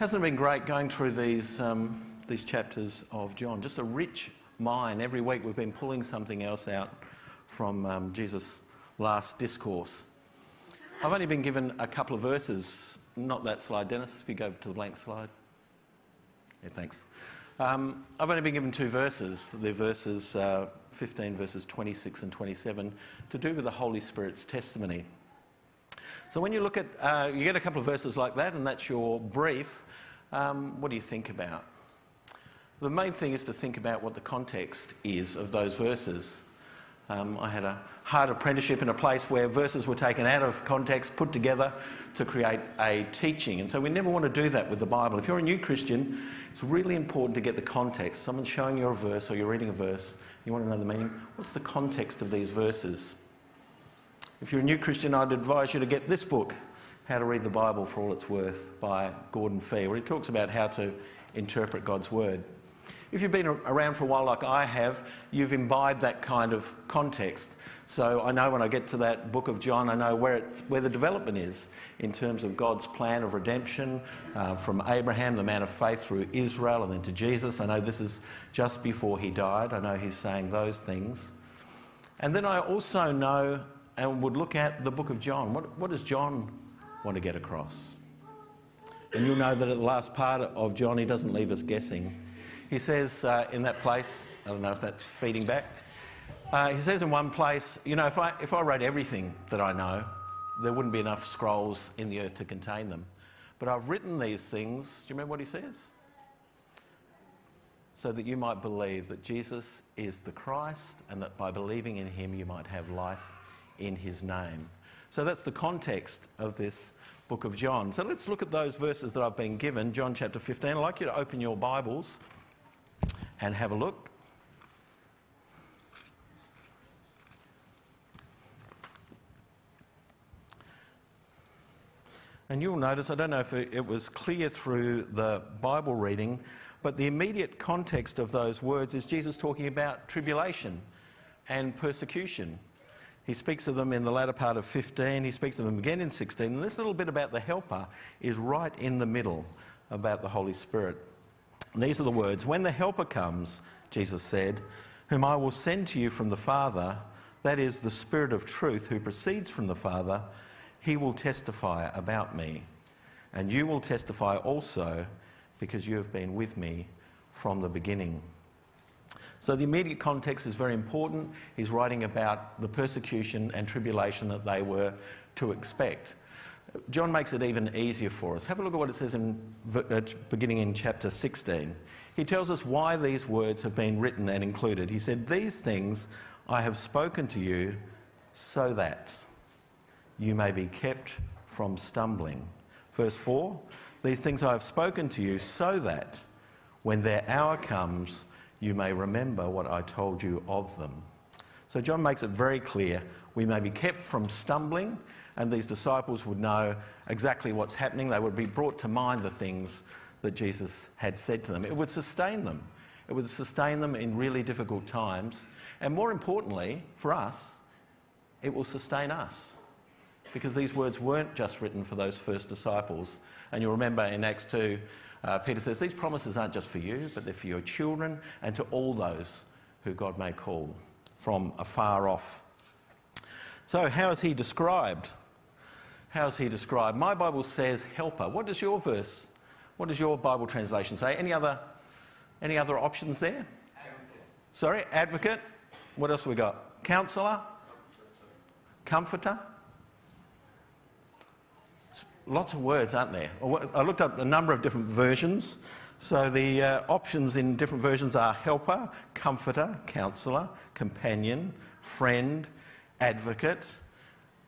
Hasn't it been great going through these, um, these chapters of John? Just a rich mine. Every week we've been pulling something else out from um, Jesus' last discourse. I've only been given a couple of verses. Not that slide, Dennis, if you go to the blank slide. Yeah, thanks. Um, I've only been given two verses. They're verses uh, 15, verses 26 and 27, to do with the Holy Spirit's testimony. So when you look at, uh, you get a couple of verses like that, and that's your brief. Um, what do you think about? The main thing is to think about what the context is of those verses. Um, I had a hard apprenticeship in a place where verses were taken out of context, put together to create a teaching. And so we never want to do that with the Bible. If you're a new Christian, it's really important to get the context. Someone's showing you a verse or you're reading a verse, you want to know the meaning. What's the context of these verses? If you're a new Christian, I'd advise you to get this book, How to Read the Bible for All It's Worth, by Gordon Fee, where he talks about how to interpret God's Word. If you've been around for a while, like I have, you've imbibed that kind of context. So I know when I get to that book of John, I know where, where the development is in terms of God's plan of redemption uh, from Abraham, the man of faith, through Israel, and then to Jesus. I know this is just before he died. I know he's saying those things. And then I also know and would look at the book of John. What, what does John want to get across? And you'll know that at the last part of John, he doesn't leave us guessing. He says uh, in that place, I don't know if that's feeding back, uh, he says in one place, you know, if I, if I wrote everything that I know, there wouldn't be enough scrolls in the earth to contain them. But I've written these things, do you remember what he says? So that you might believe that Jesus is the Christ and that by believing in him you might have life in his name. So that's the context of this book of John. So let's look at those verses that I've been given. John chapter 15. I'd like you to open your Bibles and have a look. And you'll notice, I don't know if it was clear through the Bible reading, but the immediate context of those words is Jesus talking about tribulation and persecution. He speaks of them in the latter part of 15, he speaks of them again in 16, and this little bit about the helper is right in the middle about the Holy Spirit. And these are the words When the helper comes, Jesus said, whom I will send to you from the Father, that is the Spirit of truth who proceeds from the Father, he will testify about me. And you will testify also because you have been with me from the beginning. So the immediate context is very important. He's writing about the persecution and tribulation that they were to expect. John makes it even easier for us. Have a look at what it says in uh, beginning in chapter 16. He tells us why these words have been written and included. He said, These things I have spoken to you so that you may be kept from stumbling. Verse 4 These things I have spoken to you so that when their hour comes, you may remember what I told you of them. So John makes it very clear we may be kept from stumbling, and these disciples would know exactly what's happening. They would be brought to mind the things that Jesus had said to them. It would sustain them. It would sustain them in really difficult times. And more importantly, for us, it will sustain us. Because these words weren't just written for those first disciples. And you'll remember in Acts 2, uh, Peter says, These promises aren't just for you, but they're for your children and to all those who God may call from afar off. So, how is he described? How is he described? My Bible says helper. What does your verse, what does your Bible translation say? Any other, any other options there? Advocate. Sorry, advocate. What else we got? Counselor? Comforter? Lots of words, aren't there? I looked up a number of different versions. So the uh, options in different versions are helper, comforter, counselor, companion, friend, advocate,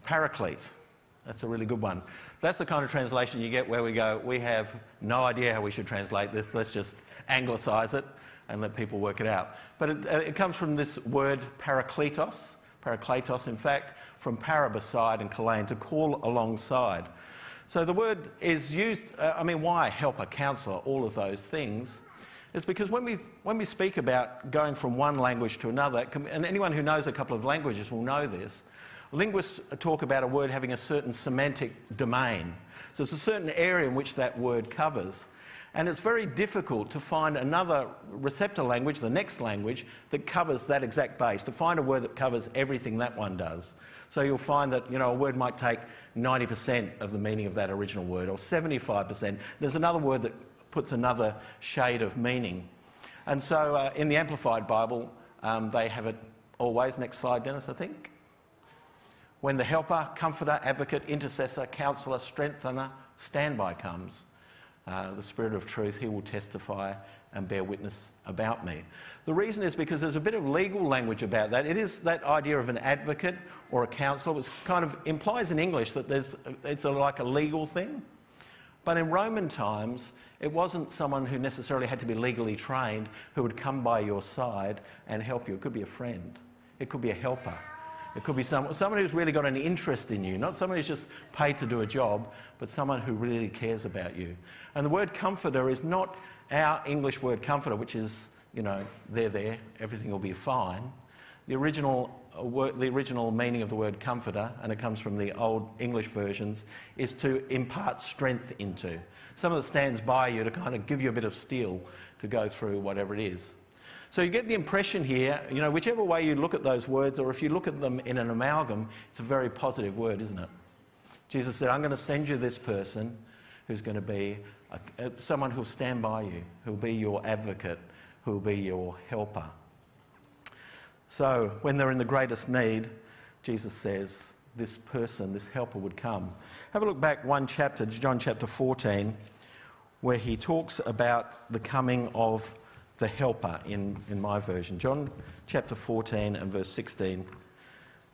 paraclete. That's a really good one. That's the kind of translation you get where we go, we have no idea how we should translate this, let's just anglicise it and let people work it out. But it, uh, it comes from this word parakletos, parakletos in fact, from para beside and kalein, to call alongside. So the word is used, uh, I mean, why helper, counselor, all of those things? It's because when we, when we speak about going from one language to another, and anyone who knows a couple of languages will know this, linguists talk about a word having a certain semantic domain. So it's a certain area in which that word covers. And it's very difficult to find another receptor language, the next language, that covers that exact base, to find a word that covers everything that one does. So you'll find that you know, a word might take 90% of the meaning of that original word, or 75%. There's another word that puts another shade of meaning. And so uh, in the Amplified Bible, um, they have it always. Next slide, Dennis, I think. When the helper, comforter, advocate, intercessor, counselor, strengthener, standby comes, uh, the Spirit of truth, he will testify and bear witness about me. The reason is because there's a bit of legal language about that. It is that idea of an advocate or a counselor, which kind of implies in English that there's, it's a, like a legal thing. But in Roman times, it wasn't someone who necessarily had to be legally trained who would come by your side and help you. It could be a friend, it could be a helper. It could be someone, who's really got an interest in you, not someone who's just paid to do a job, but someone who really cares about you. And the word comforter is not our English word comforter, which is, you know, there, there, everything will be fine. The original, uh, the original meaning of the word comforter, and it comes from the old English versions, is to impart strength into. Someone that stands by you to kind of give you a bit of steel to go through whatever it is. So you get the impression here, you know, whichever way you look at those words, or if you look at them in an amalgam, it's a very positive word, isn't it? Jesus said, I'm going to send you this person who's going to be a, a, someone who'll stand by you, who'll be your advocate, who'll be your helper. So when they're in the greatest need, Jesus says, this person, this helper would come. Have a look back one chapter, John chapter 14, where he talks about the coming of the helper in, in my version. John chapter 14 and verse 16.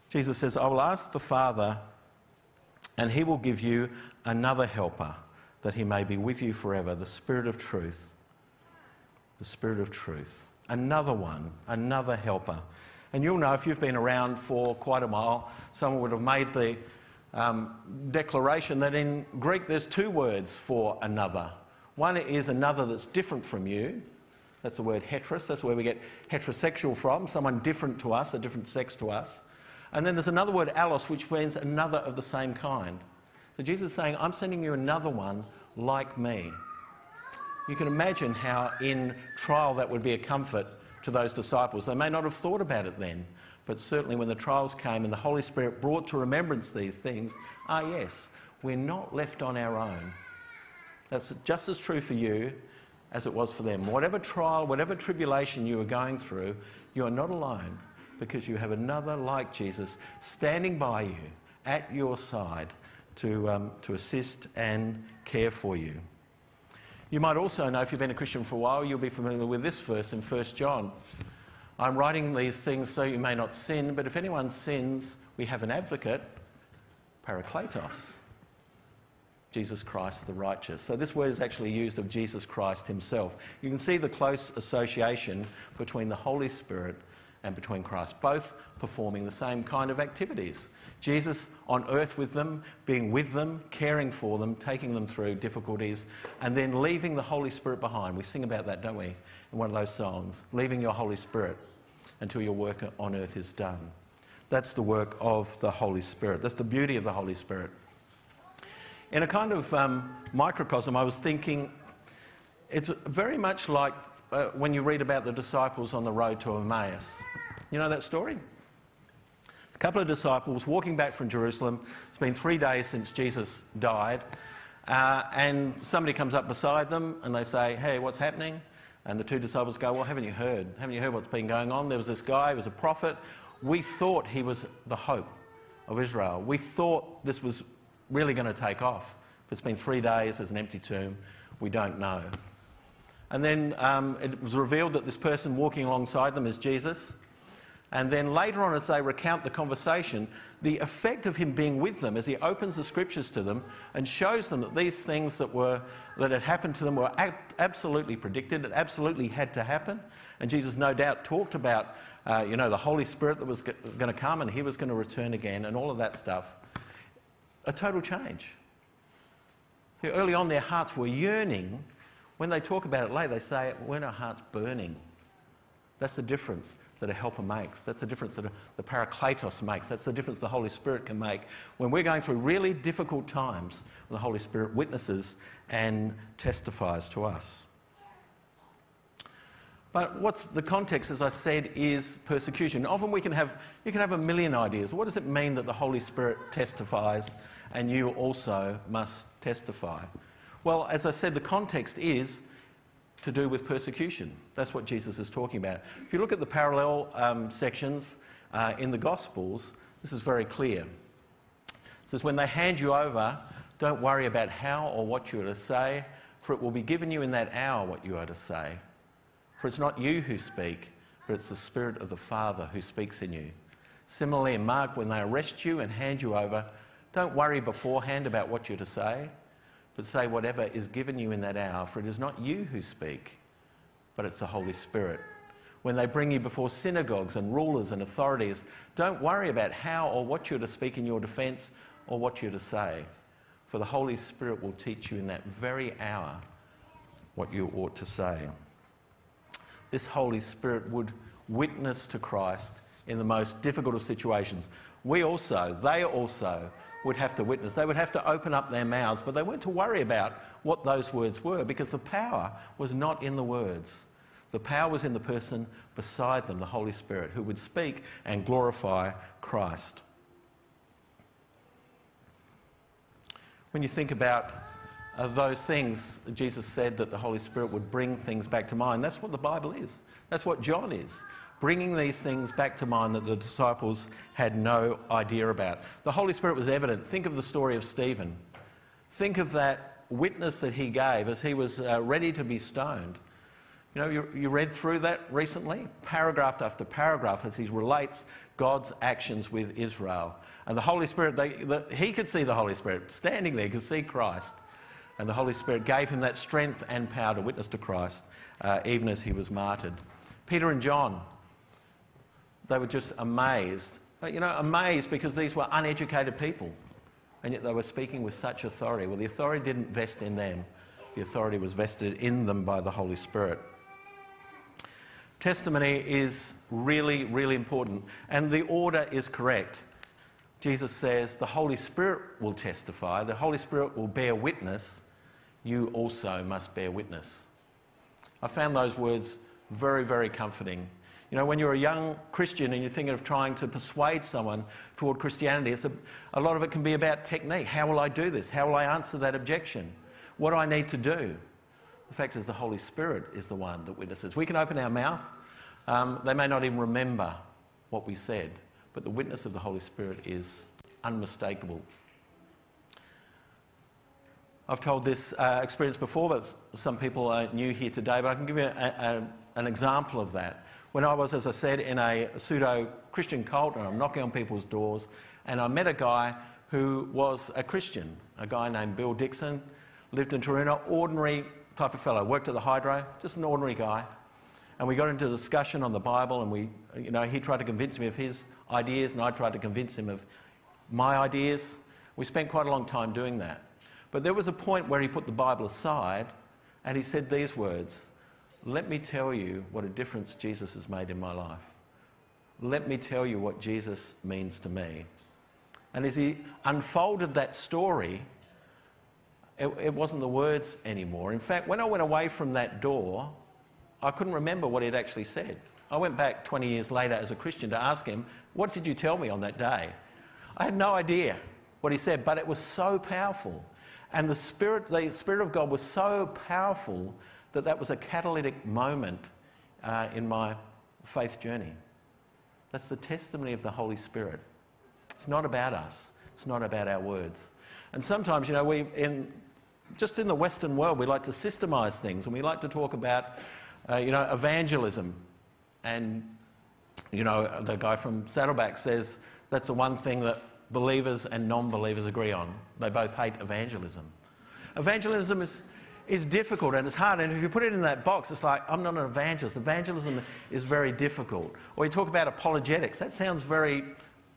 Jesus says, I will ask the Father, and he will give you another helper, that he may be with you forever, the Spirit of truth. The Spirit of truth. Another one, another helper. And you'll know if you've been around for quite a while, someone would have made the um, declaration that in Greek there's two words for another. One is another that's different from you, that's the word heteros. That's where we get heterosexual from, someone different to us, a different sex to us. And then there's another word, allos, which means another of the same kind. So Jesus is saying, I'm sending you another one like me. You can imagine how in trial that would be a comfort to those disciples. They may not have thought about it then, but certainly when the trials came and the Holy Spirit brought to remembrance these things, ah, yes, we're not left on our own. That's just as true for you as it was for them. Whatever trial, whatever tribulation you are going through, you are not alone because you have another like Jesus standing by you at your side to, um, to assist and care for you. You might also know, if you've been a Christian for a while, you'll be familiar with this verse in 1 John. I'm writing these things so you may not sin, but if anyone sins, we have an advocate, Parakletos Jesus Christ the righteous. So this word is actually used of Jesus Christ himself. You can see the close association between the Holy Spirit and between Christ, both performing the same kind of activities. Jesus on earth with them, being with them, caring for them, taking them through difficulties, and then leaving the Holy Spirit behind. We sing about that, don't we, in one of those songs? Leaving your Holy Spirit until your work on earth is done. That's the work of the Holy Spirit. That's the beauty of the Holy Spirit. In a kind of um, microcosm, I was thinking it's very much like uh, when you read about the disciples on the road to Emmaus. You know that story? A couple of disciples walking back from Jerusalem. It's been three days since Jesus died. Uh, and somebody comes up beside them and they say, Hey, what's happening? And the two disciples go, Well, haven't you heard? Haven't you heard what's been going on? There was this guy, he was a prophet. We thought he was the hope of Israel. We thought this was really going to take off. If it's been three days, there's an empty tomb, we don't know. And then um, it was revealed that this person walking alongside them is Jesus. And then later on, as they recount the conversation, the effect of him being with them as he opens the scriptures to them and shows them that these things that, were, that had happened to them were ab- absolutely predicted, it absolutely had to happen. And Jesus, no doubt, talked about, uh, you know, the Holy Spirit that was going to come and he was going to return again and all of that stuff a total change. See, early on, their hearts were yearning. When they talk about it later, they say, when our hearts burning. That's the difference. that a helper makes. That's the difference that the Parakletos makes. That's the difference the Holy Spirit can make. When we're going through really difficult times, the Holy Spirit witnesses and testifies to us. But what's the context, as I said, is persecution. Often we can have, you can have a million ideas. What does it mean that the Holy Spirit testifies and you also must testify? Well, as I said, the context is to do with persecution. That's what Jesus is talking about. If you look at the parallel um, sections uh, in the Gospels, this is very clear. It says, When they hand you over, don't worry about how or what you are to say, for it will be given you in that hour what you are to say. For it's not you who speak, but it's the Spirit of the Father who speaks in you. Similarly, in Mark, when they arrest you and hand you over, don't worry beforehand about what you're to say, but say whatever is given you in that hour, for it is not you who speak, but it's the Holy Spirit. When they bring you before synagogues and rulers and authorities, don't worry about how or what you're to speak in your defense or what you're to say, for the Holy Spirit will teach you in that very hour what you ought to say this Holy Spirit would witness to Christ in the most difficult of situations. We also, they also, would have to witness. They would have to open up their mouths, but they weren't to worry about what those words were because the power was not in the words. The power was in the person beside them, the Holy Spirit, who would speak and glorify Christ. When you think about of those things, Jesus said that the Holy Spirit would bring things back to mind. That's what the Bible is. That's what John is. Bringing these things back to mind that the disciples had no idea about. The Holy Spirit was evident. Think of the story of Stephen. Think of that witness that he gave as he was uh, ready to be stoned. You know, you, you read through that recently, paragraph after paragraph, as he relates God's actions with Israel. And the Holy Spirit, they, the, he could see the Holy Spirit standing there, could see Christ. And the Holy Spirit gave him that strength and power to witness to Christ, uh, even as he was martyred. Peter and John, they were just amazed. You know, amazed because these were uneducated people, and yet they were speaking with such authority. Well, the authority didn't vest in them, the authority was vested in them by the Holy Spirit. Testimony is really, really important, and the order is correct. Jesus says the Holy Spirit will testify, the Holy Spirit will bear witness, you also must bear witness. I found those words very, very comforting. You know, when you're a young Christian and you're thinking of trying to persuade someone toward Christianity, a, a lot of it can be about technique. How will I do this? How will I answer that objection? What do I need to do? The fact is, the Holy Spirit is the one that witnesses. We can open our mouth, um, they may not even remember what we said, but the witness of the Holy Spirit is unmistakable. I've told this uh, experience before, but some people are new here today, but I can give you a, a, an example of that. When I was, as I said, in a pseudo Christian cult and I'm knocking on people's doors, and I met a guy who was a Christian, a guy named Bill Dixon, lived in Taroona, ordinary type of fellow, worked at the hydro, just an ordinary guy. And we got into a discussion on the Bible, and we, you know, he tried to convince me of his ideas, and I tried to convince him of my ideas. We spent quite a long time doing that. But there was a point where he put the Bible aside and he said these words Let me tell you what a difference Jesus has made in my life. Let me tell you what Jesus means to me. And as he unfolded that story, it, it wasn't the words anymore. In fact, when I went away from that door, I couldn't remember what he'd actually said. I went back 20 years later as a Christian to ask him, What did you tell me on that day? I had no idea what he said, but it was so powerful. And the Spirit, the Spirit of God was so powerful that that was a catalytic moment uh, in my faith journey. That's the testimony of the Holy Spirit. It's not about us, it's not about our words. And sometimes, you know, we, in, just in the Western world, we like to systemize things and we like to talk about, uh, you know, evangelism. And, you know, the guy from Saddleback says that's the one thing that believers and non believers agree on. They both hate evangelism. Evangelism is, is difficult and it's hard. And if you put it in that box, it's like, I'm not an evangelist. Evangelism is very difficult. Or you talk about apologetics. That sounds very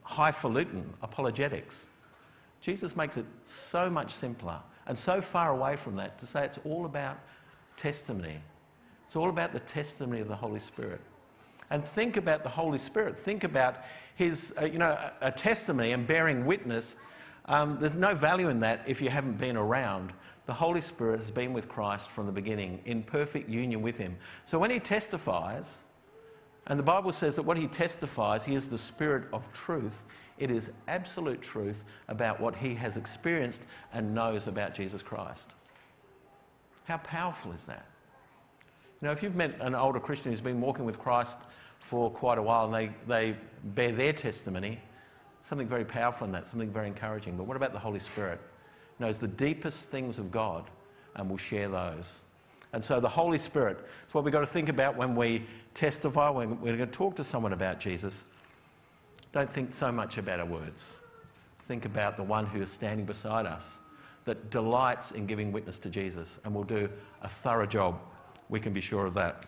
highfalutin, apologetics. Jesus makes it so much simpler and so far away from that to say it's all about testimony. It's all about the testimony of the Holy Spirit. And think about the Holy Spirit. Think about his, uh, you know, a, a, testimony and bearing witness. Um, there's no value in that if you haven't been around. The Holy Spirit has been with Christ from the beginning in perfect union with him. So when he testifies, and the Bible says that what he testifies, he is the Spirit of truth. It is absolute truth about what he has experienced and knows about Jesus Christ. How powerful is that? You know, if you've met an older Christian who's been walking with Christ for quite a while and they, they bear their testimony, something very powerful in that, something very encouraging. But what about the Holy Spirit? Knows the deepest things of God and will share those. And so the Holy Spirit is what we've got to think about when we testify, when we're going to talk to someone about Jesus. Don't think so much about our words. Think about the one who is standing beside us that delights in giving witness to Jesus and will do a thorough job we can be sure of that.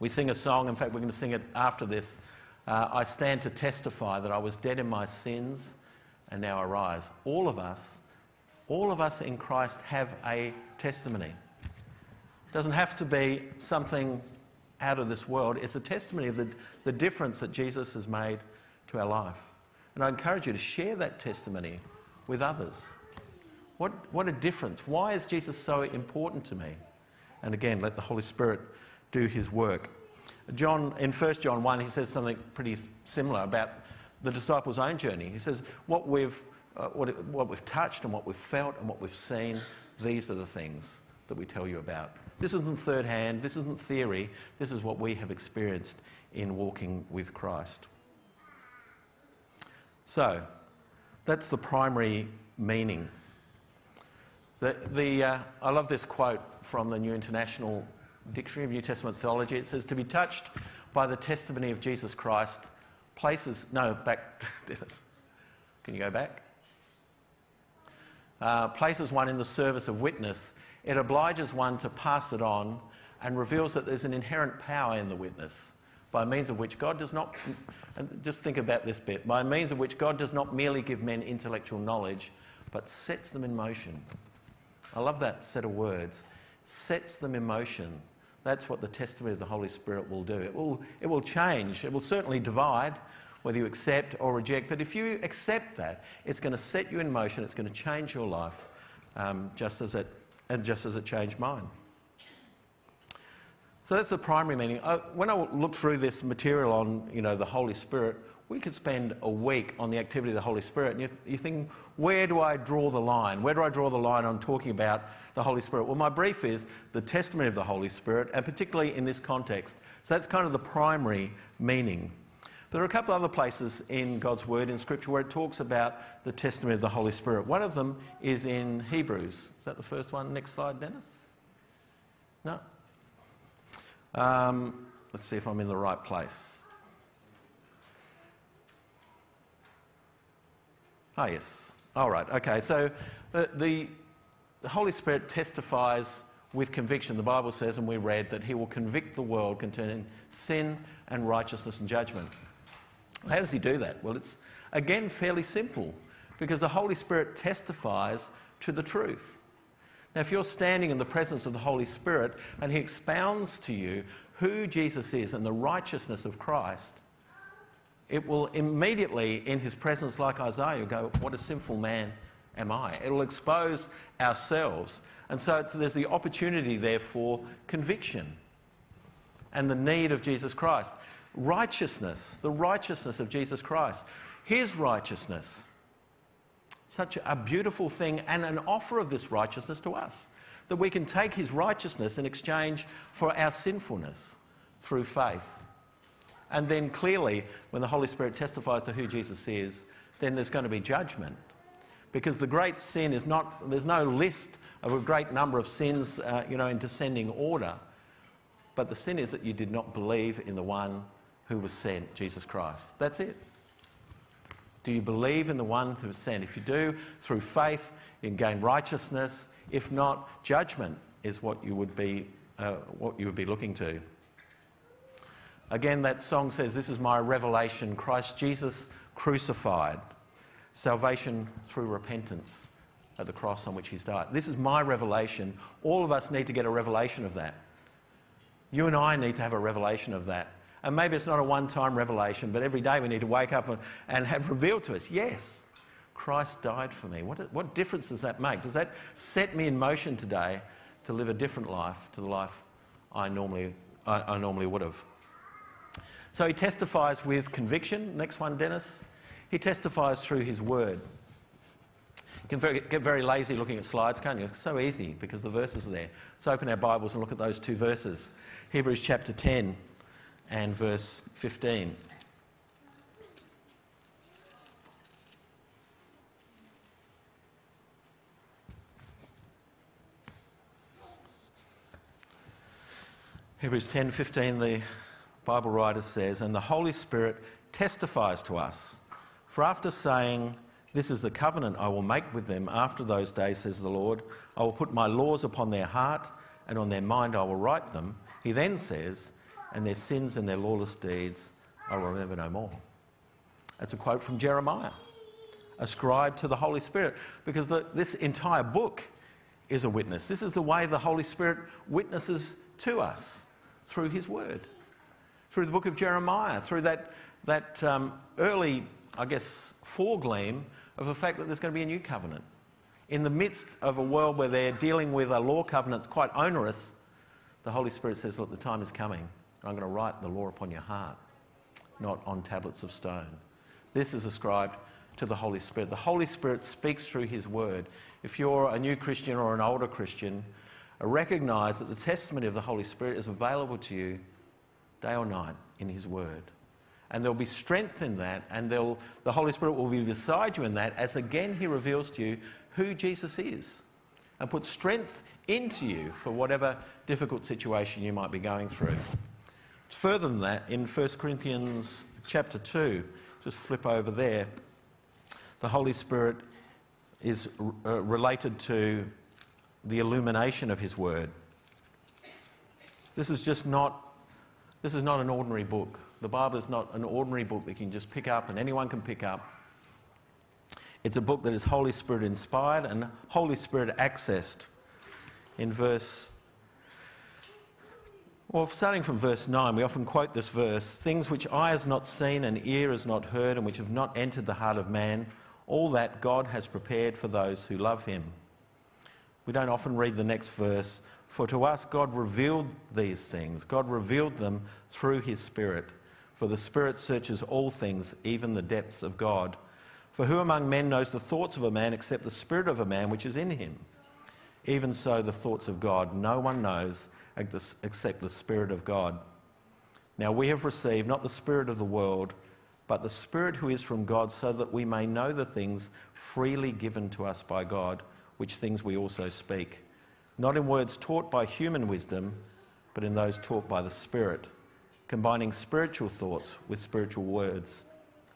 We sing a song, in fact, we're going to sing it after this. Uh, I stand to testify that I was dead in my sins and now I rise. All of us, all of us in Christ have a testimony. It doesn't have to be something out of this world, it's a testimony of the, the difference that Jesus has made to our life. And I encourage you to share that testimony with others. What, what a difference. Why is Jesus so important to me? And again, let the Holy Spirit do his work. John, in 1 John 1, he says something pretty similar about the disciples' own journey. He says, What we've, uh, what, what we've touched and what we've felt and what we've seen, these are the things that we tell you about. This isn't third hand, this isn't theory, this is what we have experienced in walking with Christ. So, that's the primary meaning. The, the, uh, I love this quote from the New International Dictionary of New Testament Theology. It says, To be touched by the testimony of Jesus Christ places. No, back, Dennis. Can you go back? Uh, places one in the service of witness. It obliges one to pass it on and reveals that there's an inherent power in the witness by means of which God does not, and just think about this bit, by means of which God does not merely give men intellectual knowledge, but sets them in motion. I love that set of words sets them in motion. That's what the testimony of the Holy Spirit will do. It will, it will change. It will certainly divide whether you accept or reject. But if you accept that, it's going to set you in motion. It's going to change your life, um, just as it and just as it changed mine. So that's the primary meaning. I, when I looked through this material on, you know, the Holy Spirit, we could spend a week on the activity of the Holy Spirit. And you, think, where do I draw the line? Where do I draw the line on talking about the Holy Spirit? Well, my brief is the testimony of the Holy Spirit, and particularly in this context. So that's kind of the primary meaning. There are a couple other places in God's Word, in Scripture, where it talks about the testimony of the Holy Spirit. One of them is in Hebrews. Is that the first one? Next slide, Dennis? No? Um, let's see if I'm in the right place. Ah, yes. All right, okay. So the, the, the Holy Spirit testifies with conviction. The Bible says, and we read, that He will convict the world concerning sin and righteousness and judgment. How does He do that? Well, it's again fairly simple because the Holy Spirit testifies to the truth. Now, if you're standing in the presence of the Holy Spirit and He expounds to you who Jesus is and the righteousness of Christ, it will immediately, in his presence, like Isaiah, go, What a sinful man am I? It'll expose ourselves. And so there's the opportunity there for conviction and the need of Jesus Christ. Righteousness, the righteousness of Jesus Christ, his righteousness. Such a beautiful thing and an offer of this righteousness to us that we can take his righteousness in exchange for our sinfulness through faith. And then clearly, when the Holy Spirit testifies to who Jesus is, then there's going to be judgment. Because the great sin is not, there's no list of a great number of sins, uh, you know, in descending order. But the sin is that you did not believe in the one who was sent, Jesus Christ. That's it. Do you believe in the one who was sent? If you do, through faith, you can gain righteousness. If not, judgment is what you would be, uh, what you would be looking to. Again, that song says, This is my revelation Christ Jesus crucified, salvation through repentance at the cross on which he's died. This is my revelation. All of us need to get a revelation of that. You and I need to have a revelation of that. And maybe it's not a one time revelation, but every day we need to wake up and, have revealed to us yes, Christ died for me. What, what difference does that make? Does that set me in motion today to live a different life to the life I normally, I, I normally would have? So he testifies with conviction. Next one, Dennis. He testifies through his word. You can very, get very lazy looking at slides, can't you? It's so easy because the verses are there. Let's open our Bibles and look at those two verses Hebrews chapter 10 and verse 15. Hebrews 10:15 the Bible writer says and the Holy Spirit testifies to us. For after saying this is the covenant I will make with them after those days says the Lord I will put my laws upon their heart and on their mind I will write them he then says and their sins and their lawless deeds I will remember no more that's a quote from Jeremiah ascribed to the Holy Spirit because the, this entire book is a witness. This is the way the Holy Spirit witnesses to us through his word, through the book of Jeremiah, through that, that um, early, I guess, foregleam of the fact that there's going to be a new covenant. In the midst of a world where they're dealing with a law covenant that's quite onerous, the Holy Spirit says, Look, the time is coming. I'm going to write the law upon your heart, not on tablets of stone. This is ascribed to the Holy Spirit. The Holy Spirit speaks through His Word. If you're a new Christian or an older Christian, recognize that the testimony of the Holy Spirit is available to you day or night in His Word. And there'll be strength in that, and the Holy Spirit will be beside you in that as again He reveals to you who Jesus is and puts strength into you for whatever difficult situation you might be going through. It's further than that in 1 Corinthians chapter 2. Just flip over there. The Holy Spirit is uh, related to the illumination of his word. This is just not, this is not an ordinary book. The Bible is not an ordinary book that you can just pick up and anyone can pick up. It's a book that is Holy Spirit inspired and Holy Spirit accessed. In verse, well, starting from verse 9, we often quote this verse things which eye has not seen and ear has not heard and which have not entered the heart of man, all that God has prepared for those who love him. We don't often read the next verse. For to us, God revealed these things. God revealed them through his Spirit. For the Spirit searches all things, even the depths of God. For who among men knows the thoughts of a man except the Spirit of a man which is in him? Even so, the thoughts of God no one knows except the Spirit of God. Now we have received not the Spirit of the world, but the Spirit who is from God, so that we may know the things freely given to us by God which things we also speak, not in words taught by human wisdom, but in those taught by the Spirit, combining spiritual thoughts with spiritual words.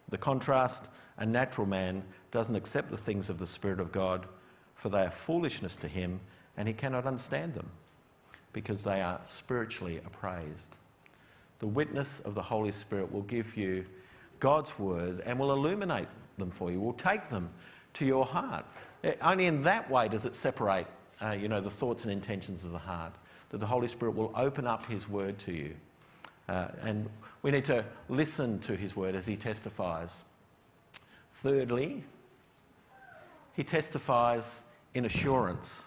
The contrast a natural man doesn't accept the things of the Spirit of God, for they are foolishness to him, and he cannot understand them, because they are spiritually appraised. The witness of the Holy Spirit will give you God's word and will illuminate them for you, will take them to your heart. Eh, only in that way does it separate, uh, you know, the thoughts and intentions of the heart. That the Holy Spirit will open up His word to you. Uh, and we need to listen to His word as He testifies. Thirdly, He testifies in assurance.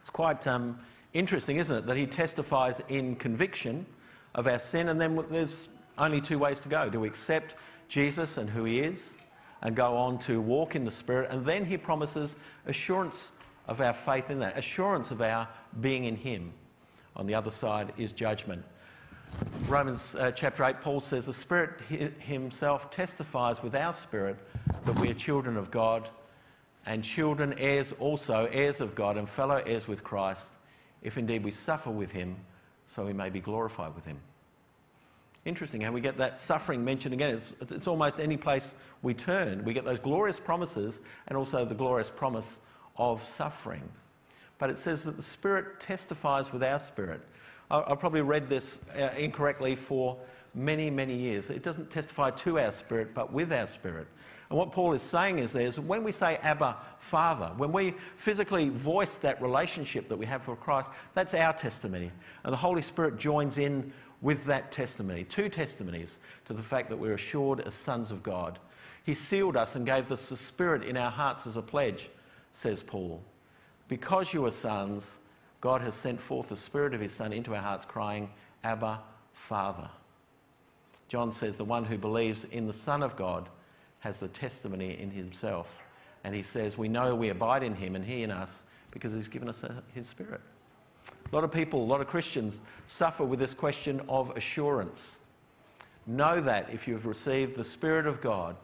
It's quite um, interesting, isn't it, that He testifies in conviction of our sin, and then there's only two ways to go. Do we accept Jesus and who He is? and go on to walk in the Spirit. And then he promises assurance of our faith in that, assurance of our being in him. On the other side is judgment. Romans uh, chapter 8, Paul says, The Spirit himself testifies with our spirit that we are children of God, and children, heirs also, heirs of God, and fellow heirs with Christ, if indeed we suffer with him, so we may be glorified with him. Interesting how we get that suffering mentioned again. It's, it's, almost any place we turn. We get those glorious promises and also the glorious promise of suffering. But it says that the Spirit testifies with our spirit. I, I probably read this uh, incorrectly for many, many years. It doesn't testify to our spirit, but with our spirit. And what Paul is saying is there's when we say Abba, Father, when we physically voice that relationship that we have with Christ, that's our testimony. And the Holy Spirit joins in with that testimony, two testimonies to the fact that we're assured as sons of God. He sealed us and gave us the Spirit in our hearts as a pledge, says Paul. Because you are sons, God has sent forth the Spirit of His Son into our hearts, crying, Abba, Father. John says, The one who believes in the Son of God has the testimony in himself. And he says, We know we abide in him and he in us because he's given us his Spirit. A lot of people, a lot of Christians suffer with this question of assurance. Know that if you've received the Spirit of God,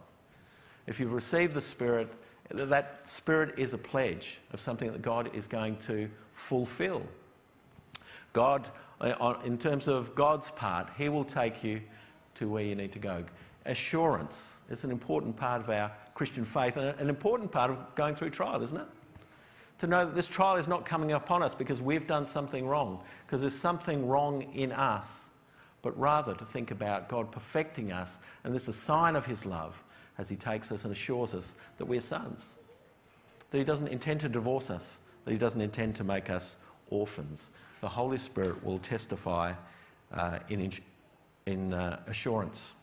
if you've received the Spirit, that Spirit is a pledge of something that God is going to fulfill. God, uh, in terms of God's part, He will take you to where you need to go. Assurance is an important part of our Christian faith and an important part of going through trial, isn't it? To know that this trial is not coming upon us because we've done something wrong, because there's something wrong in us, but rather to think about God perfecting us, and this is a sign of His love as He takes us and assures us that we're sons, that He doesn't intend to divorce us, that He doesn't intend to make us orphans. The Holy Spirit will testify uh, in, in uh, assurance.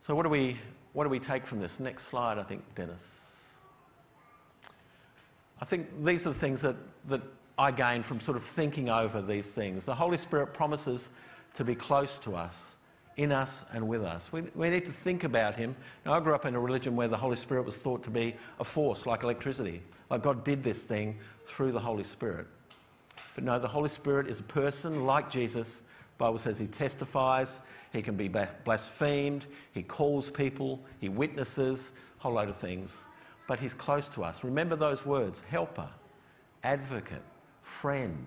So, what do, we, what do we take from this? Next slide, I think, Dennis. I think these are the things that, that I gain from sort of thinking over these things. The Holy Spirit promises to be close to us, in us and with us. We, we need to think about Him. Now, I grew up in a religion where the Holy Spirit was thought to be a force, like electricity. Like God did this thing through the Holy Spirit. But no, the Holy Spirit is a person like Jesus. The Bible says He testifies, he can be blasphemed, he calls people, he witnesses, a whole load of things. But he's close to us. Remember those words helper, advocate, friend,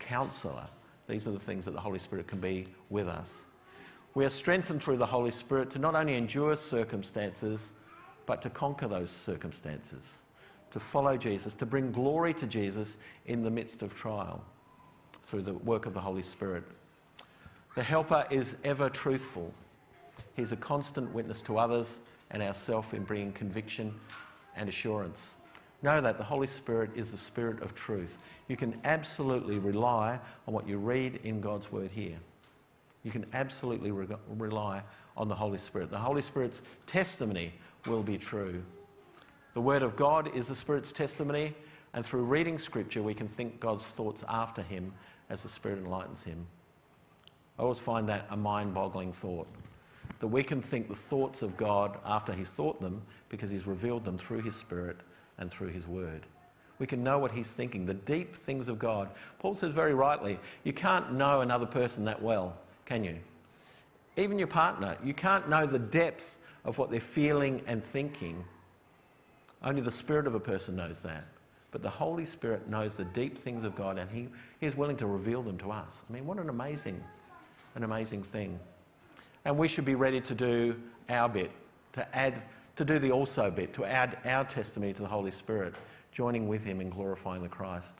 counselor. These are the things that the Holy Spirit can be with us. We are strengthened through the Holy Spirit to not only endure circumstances, but to conquer those circumstances, to follow Jesus, to bring glory to Jesus in the midst of trial through the work of the Holy Spirit. The Helper is ever truthful. He's a constant witness to others and ourselves in bringing conviction and assurance. Know that the Holy Spirit is the Spirit of truth. You can absolutely rely on what you read in God's Word here. You can absolutely re- rely on the Holy Spirit. The Holy Spirit's testimony will be true. The Word of God is the Spirit's testimony, and through reading Scripture, we can think God's thoughts after Him as the Spirit enlightens Him. I always find that a mind boggling thought. That we can think the thoughts of God after He's thought them because He's revealed them through His Spirit and through His Word. We can know what He's thinking, the deep things of God. Paul says very rightly, you can't know another person that well, can you? Even your partner, you can't know the depths of what they're feeling and thinking. Only the Spirit of a person knows that. But the Holy Spirit knows the deep things of God and he, he is willing to reveal them to us. I mean, what an amazing an amazing thing. And we should be ready to do our bit, to add, to do the also bit, to add our testimony to the Holy Spirit, joining with Him in glorifying the Christ.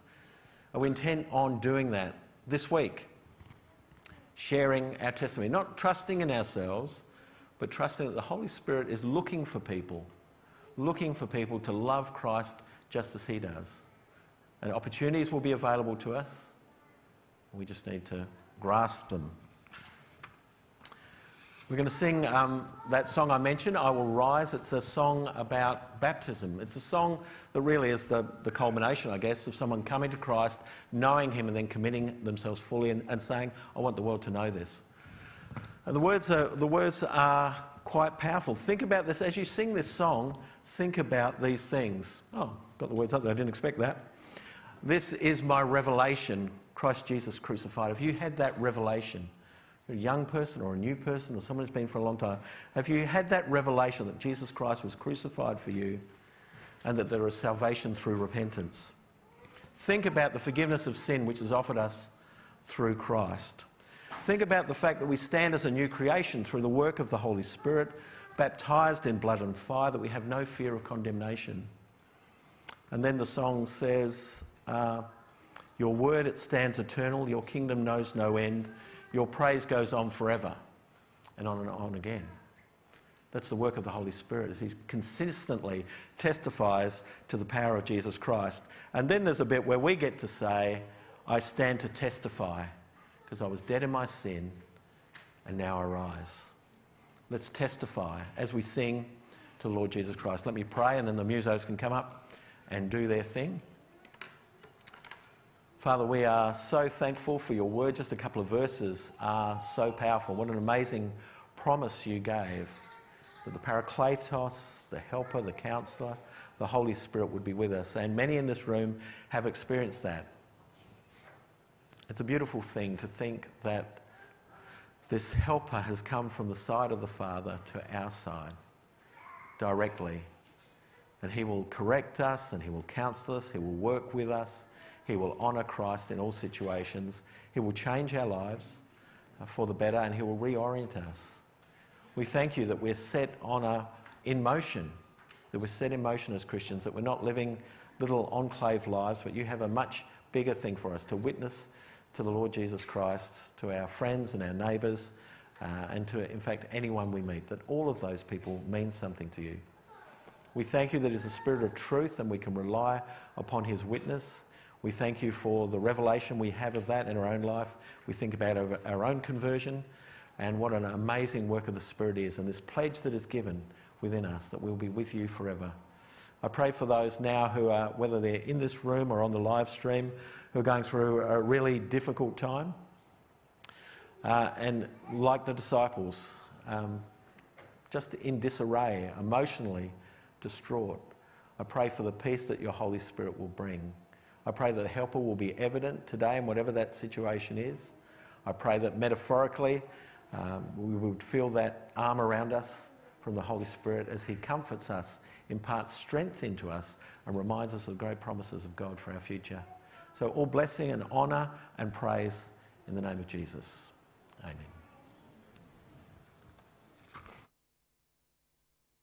Are we intent on doing that this week? Sharing our testimony, not trusting in ourselves, but trusting that the Holy Spirit is looking for people, looking for people to love Christ just as He does. And opportunities will be available to us. We just need to grasp them. We're going to sing um, that song I mentioned, I Will Rise. It's a song about baptism. It's a song that really is the, the culmination, I guess, of someone coming to Christ, knowing Him, and then committing themselves fully and, and saying, I want the world to know this. And the words, are, the words are quite powerful. Think about this. As you sing this song, think about these things. Oh, got the words up there. I didn't expect that. This is my revelation, Christ Jesus crucified. Have you had that revelation? A young person or a new person or someone who's been for a long time, have you had that revelation that Jesus Christ was crucified for you and that there is salvation through repentance? Think about the forgiveness of sin which is offered us through Christ. Think about the fact that we stand as a new creation through the work of the Holy Spirit, baptized in blood and fire, that we have no fear of condemnation. And then the song says, uh, Your word, it stands eternal, your kingdom knows no end. Your praise goes on forever and on and on again. That's the work of the Holy Spirit as He consistently testifies to the power of Jesus Christ. And then there's a bit where we get to say, I stand to testify because I was dead in my sin, and now I rise. Let's testify as we sing to the Lord Jesus Christ. Let me pray, and then the musos can come up and do their thing. Father, we are so thankful for your word. Just a couple of verses are so powerful. What an amazing promise you gave that the Parakletos, the Helper, the Counselor, the Holy Spirit would be with us. And many in this room have experienced that. It's a beautiful thing to think that this helper has come from the side of the Father to our side directly. That he will correct us and he will counsel us, he will work with us, he will honour Christ in all situations, he will change our lives uh, for the better, and he will reorient us. We thank you that we're set on a, in motion, that we're set in motion as Christians, that we're not living little enclave lives, but you have a much bigger thing for us to witness to the Lord Jesus Christ, to our friends and our neighbours, uh, and to, in fact, anyone we meet, that all of those people mean something to you. We thank you that He's a spirit of truth and we can rely upon His witness. We thank you for the revelation we have of that in our own life. We think about our, own conversion and what an amazing work of the Spirit is, and this pledge that is given within us that we'll be with you forever. I pray for those now who are, whether they're in this room or on the live stream, who are going through a really difficult time. Uh, and like the disciples, um, just in disarray, emotionally distraught, I pray for the peace that your Holy Spirit will bring. I pray that the helper will be evident today in whatever that situation is. I pray that metaphorically um, we would feel that arm around us from the Holy Spirit as He comforts us, imparts strength into us, and reminds us of great promises of God for our future. So, all blessing and honour and praise in the name of Jesus. Amen.